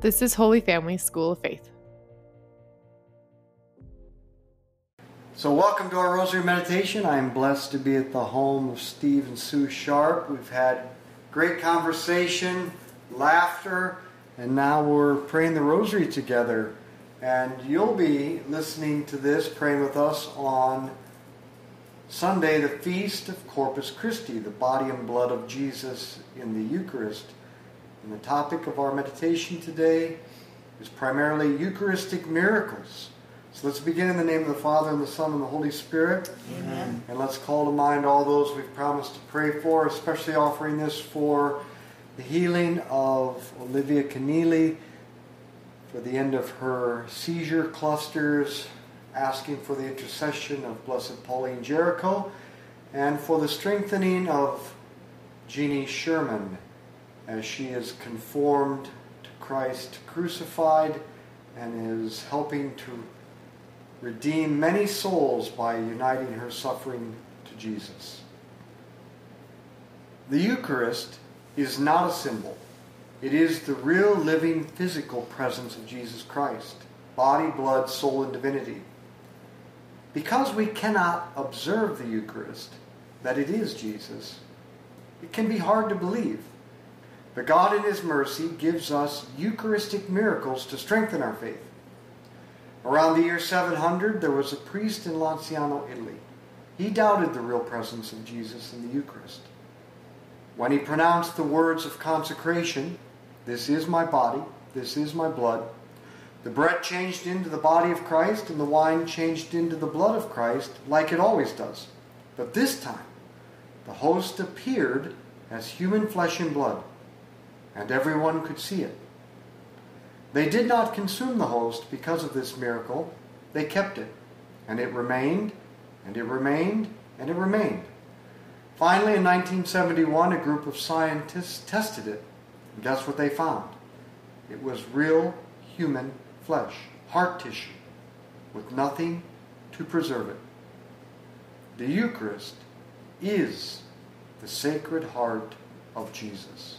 This is Holy Family School of Faith. So, welcome to our Rosary Meditation. I am blessed to be at the home of Steve and Sue Sharp. We've had great conversation, laughter, and now we're praying the Rosary together. And you'll be listening to this, praying with us on Sunday, the feast of Corpus Christi, the body and blood of Jesus in the Eucharist. And the topic of our meditation today is primarily Eucharistic miracles. So let's begin in the name of the Father, and the Son, and the Holy Spirit. Amen. And let's call to mind all those we've promised to pray for, especially offering this for the healing of Olivia Keneally, for the end of her seizure clusters, asking for the intercession of Blessed Pauline Jaricot, and for the strengthening of Jeannie Sherman as she is conformed to Christ crucified and is helping to redeem many souls by uniting her suffering to Jesus. The Eucharist is not a symbol. It is the real living physical presence of Jesus Christ, body, blood, soul, and divinity. Because we cannot observe the Eucharist, that it is Jesus, it can be hard to believe. But God, in His mercy, gives us Eucharistic miracles to strengthen our faith. Around the year 700, there was a priest in Lanciano, Italy. He doubted the real presence of Jesus in the Eucharist. When he pronounced the words of consecration, This is my body, this is my blood, the bread changed into the body of Christ, and the wine changed into the blood of Christ, like it always does. But this time, the host appeared as human flesh and blood, and everyone could see it. They did not consume the host because of this miracle. They kept it, and it remained, and it remained, and it remained. Finally, in 1971, a group of scientists tested it. And guess what they found? It was real human flesh, heart tissue, with nothing to preserve it. The Eucharist is the sacred heart of Jesus.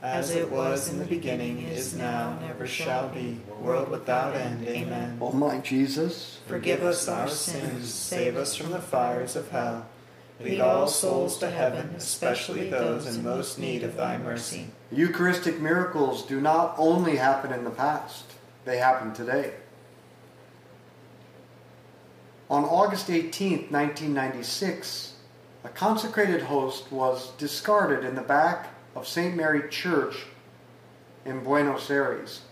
As it was in the beginning, is now, and ever shall be, world without end. Amen. O my Jesus, Forgive us our sins, save us from the fires of hell. Lead all souls to heaven, especially those in most need of thy mercy. Eucharistic miracles do not only happen in the past, they happen today. On August 18, 1996, a consecrated host was discarded in the back of St. Mary Church in Buenos Aires.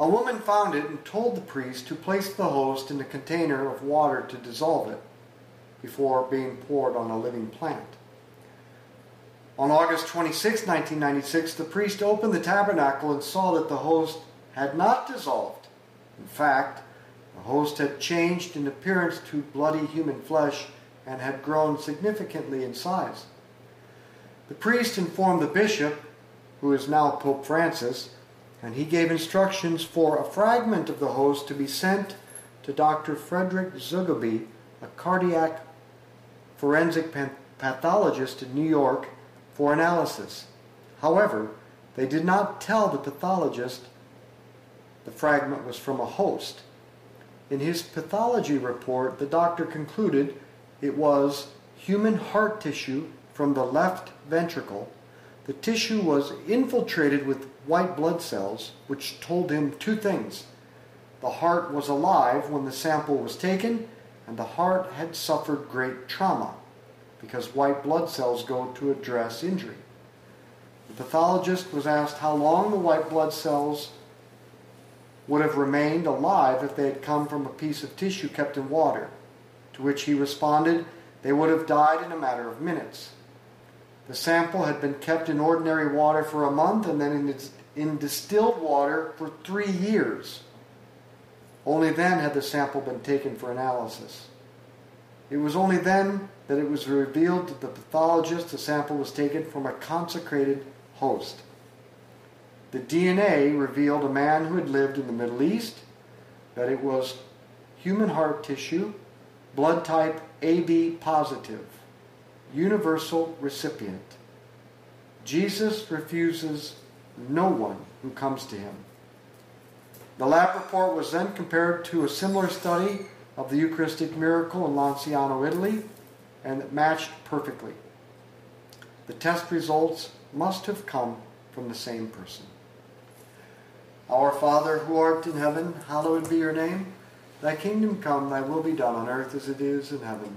A woman found it and told the priest to place the host in a container of water to dissolve it before being poured on a living plant. On August 26, 1996, the priest opened the tabernacle and saw that the host had not dissolved. In fact, the host had changed in appearance to bloody human flesh and had grown significantly in size. The priest informed the bishop, who is now Pope Francis, and he gave instructions for a fragment of the host to be sent to Dr. Frederick Zugibe, a cardiac forensic pathologist in New York, for analysis. However, they did not tell the pathologist the fragment was from a host. In his pathology report, the doctor concluded it was human heart tissue from the left ventricle. The tissue was infiltrated with white blood cells, which told him two things. The heart was alive when the sample was taken, and the heart had suffered great trauma, because white blood cells go to address injury. The pathologist was asked how long the white blood cells would have remained alive if they had come from a piece of tissue kept in water, to which he responded, they would have died in a matter of minutes. The sample had been kept in ordinary water for a month and then in, in distilled water for three years. Only then had the sample been taken for analysis. It was only then that it was revealed to the pathologist the sample was taken from a consecrated host. The DNA revealed a man who had lived in the Middle East, that it was human heart tissue, blood type AB positive, universal recipient. Jesus refuses no one who comes to him. The lab report was then compared to a similar study of the Eucharistic miracle in Lanciano, Italy, and it matched perfectly. The test results must have come from the same person. Our Father who art in heaven, hallowed be your name. Thy kingdom come, thy will be done on earth as it is in heaven.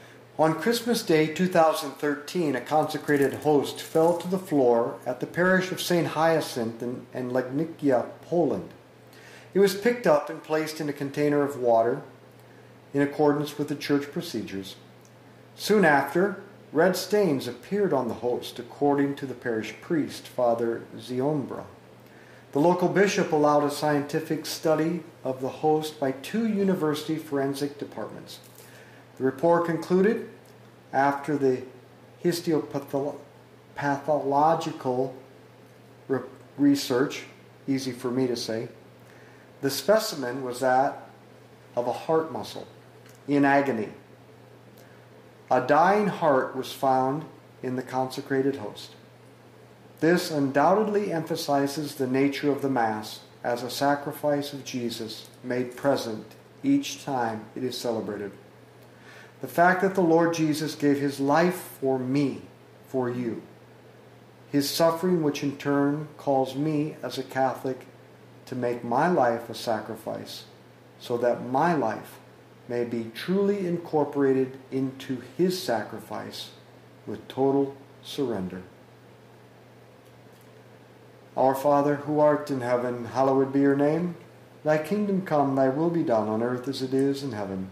On Christmas Day 2013, a consecrated host fell to the floor at the parish of St. Hyacinth in, in Legnica, Poland. It was picked up and placed in a container of water in accordance with the church procedures. Soon after, red stains appeared on the host, according to the parish priest, Father Ziombra. The local bishop allowed a scientific study of the host by two university forensic departments. The report concluded after the histopathological re- research, easy for me to say, the specimen was that of a heart muscle in agony. A dying heart was found in the consecrated host. This undoubtedly emphasizes the nature of the Mass as a sacrifice of Jesus made present each time it is celebrated. The fact that the Lord Jesus gave his life for me, for you. His suffering, which in turn calls me as a Catholic to make my life a sacrifice, so that my life may be truly incorporated into his sacrifice with total surrender. Our Father, who art in heaven, hallowed be your name. Thy kingdom come, thy will be done on earth as it is in heaven.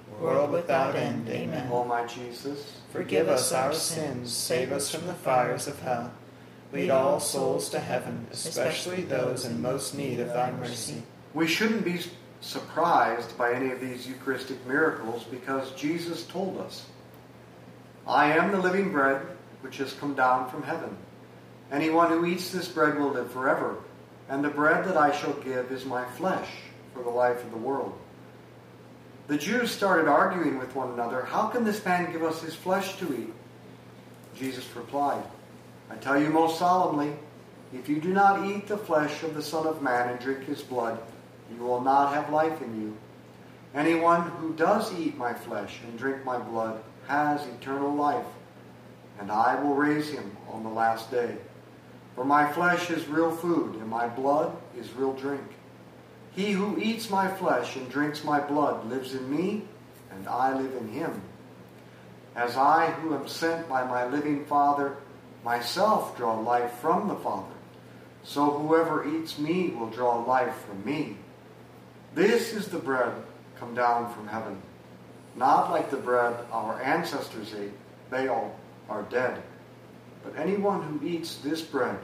world without end. Amen. O my Jesus, Forgive us our sins, save us from the fires of hell. Lead all souls to heaven, especially those in most need of thy mercy. We shouldn't be surprised by any of these Eucharistic miracles because Jesus told us, I am the living bread which has come down from heaven. Anyone who eats this bread will live forever, and the bread that I shall give is my flesh for the life of the world. The Jews started arguing with one another, How can this man give us his flesh to eat? Jesus replied, I tell you most solemnly, if you do not eat the flesh of the Son of Man and drink his blood, you will not have life in you. Anyone who does eat my flesh and drink my blood has eternal life, and I will raise him on the last day. For my flesh is real food, and my blood is real drink. He who eats my flesh and drinks my blood lives in me, and I live in him. As I, who am sent by my living Father, myself draw life from the Father, so whoever eats me will draw life from me. This is the bread come down from heaven, not like the bread our ancestors ate, they all are dead. But anyone who eats this bread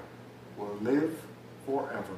will live forever.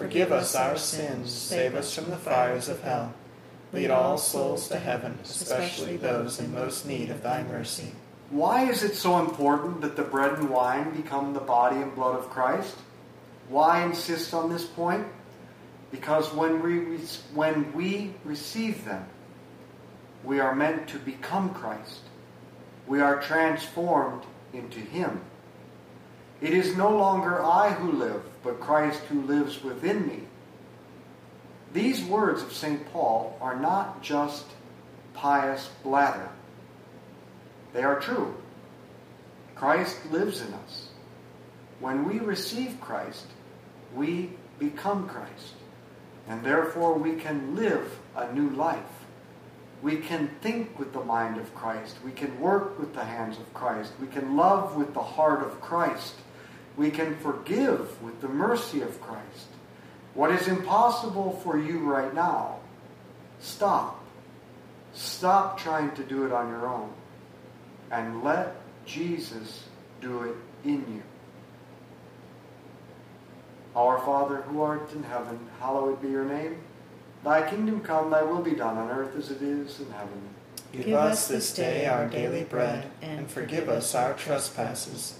Forgive us our sins, save us from the fires of hell. Lead all souls to heaven, especially those in most need of thy mercy. why is it so important that the bread and wine become the body and blood of Christ? Why insist on this point? Because when we, when we receive them, we are meant to become Christ. We are transformed into Him. It is no longer I who live, but Christ who lives within me. These words of St. Paul are not just pious blather. They are true. Christ lives in us. When we receive Christ, we become Christ. And therefore we can live a new life. We can think with the mind of Christ. We can work with the hands of Christ. We can love with the heart of Christ. We can forgive with the mercy of Christ. What is impossible for you right now, stop. Stop trying to do it on your own. And let Jesus do it in you. Our Father who art in heaven, hallowed be your name. Thy kingdom come, thy will be done on earth as it is in heaven. Give us this day our daily bread, and forgive us our trespasses,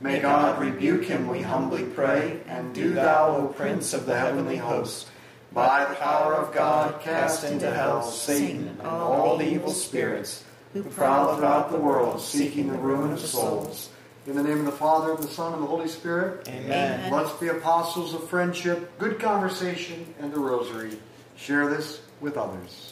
May God rebuke him, we humbly pray. And do thou, O Prince of the heavenly host, by the power of God, cast into hell Satan and all the evil spirits who prowl about the world, seeking the ruin of souls. In the name of the Father, and the Son, and the Holy Spirit. Amen. Let's be apostles of friendship, good conversation, and the rosary. Share this with others.